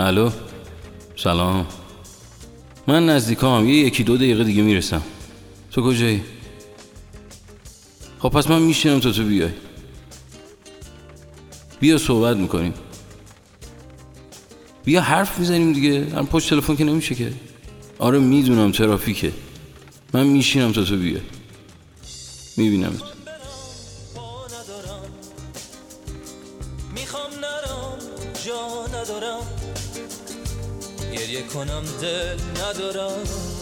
الو؟ سلام. من نزدیکام. یه یکی دو دقیقه دیگه می‌رسم. تو کجایی؟ خب پس من میشینم تا تو بیای. بیا صحبت می‌کنیم. بیا حرف می‌زنیم دیگه. هم پشت تلفن که نمیشه که. آره می‌دونم ترافیکه. من میشینم تا تو بیای. می‌بینم ندارم. گریه کنم دل ندارم.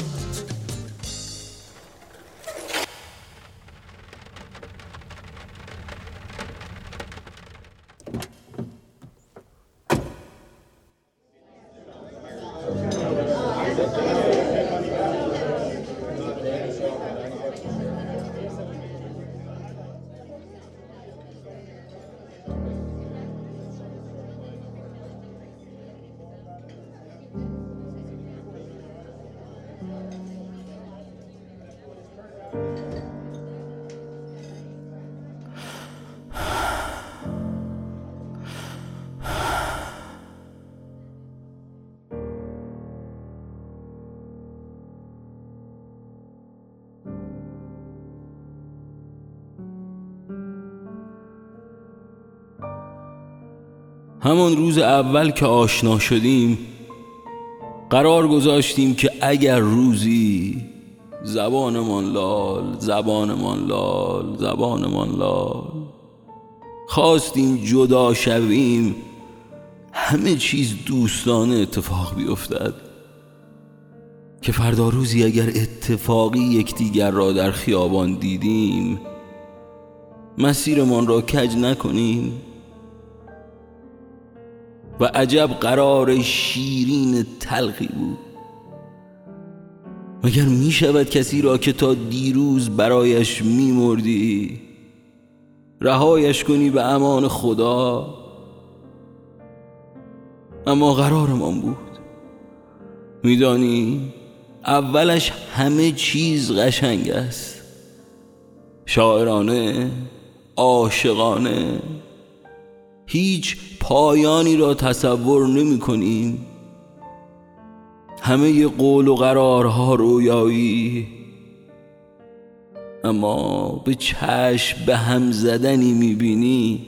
همون روز اول که آشنا شدیم قرار گذاشتیم که اگر روزی زبانمان لال زبانمان لال زبانمان لال خواستیم جدا شویم همه چیز دوستانه اتفاق بیفتد. که فردا روزی اگر اتفاقی یکدیگر را در خیابان دیدیم مسیرمان را کج نکنیم؟ و عجب قرار شیرین تلخی بود. مگر می شود کسی را که تا دیروز برایش می مردی رهایش کنی به امان خدا؟ اما قرارمان بود. میدانی اولش همه چیز قشنگ است. شاعرانه عاشقانه هیچ پایانی را تصور نمی کنیم. همه قول و قرارها رویایی. اما به چشم به هم زدنی می‌بینی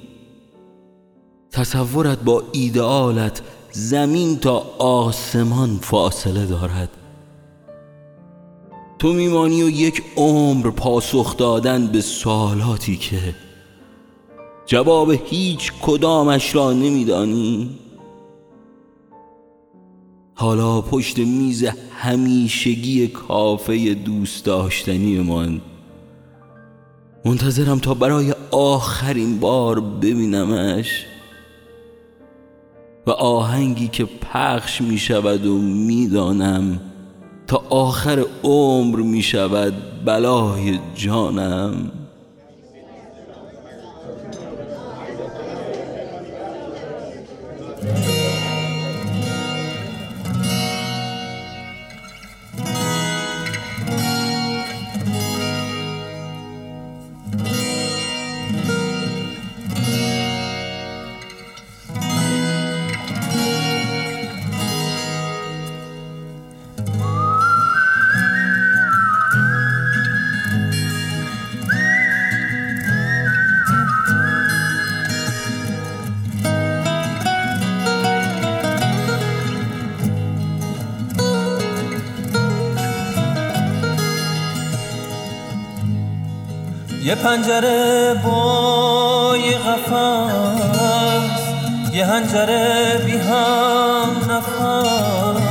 تصورت با ایدئالت زمین تا آسمان فاصله دارد. تو میمانی و یک عمر پاسخ دادن به سوالاتی که جواب هیچ کدامش را نمیدانی. حالا پشت میز همیشگی کافه دوست داشتنی من. منتظرم تا برای آخرین بار ببینمش. و آهنگی که پخش می شود و می‌دانم تا آخر عمر می شود بلای جانم. یه پنجره با یه قفص یه هنجره بی هم نفس.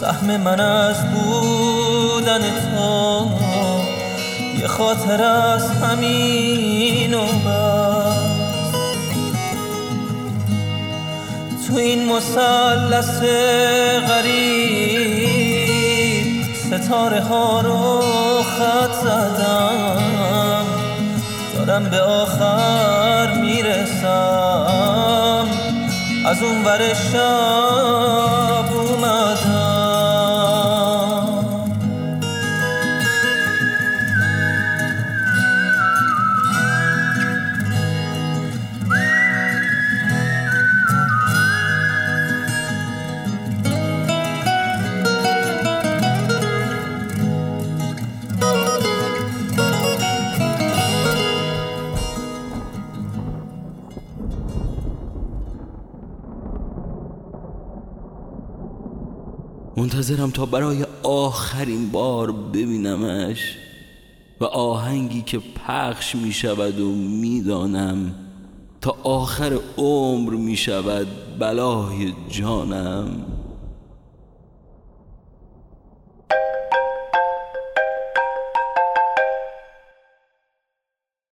سهم من از بودن تو یه خاطر از همین و بس. تو این مسلس غریب ستاره ها رو خط زدم. دارم به آخر می‌رسم. از اون ور شب منتظرم تا برای آخرین بار ببینمش و آهنگی که پخش می شود و می‌دانم تا آخر عمر می شود بلای جانم.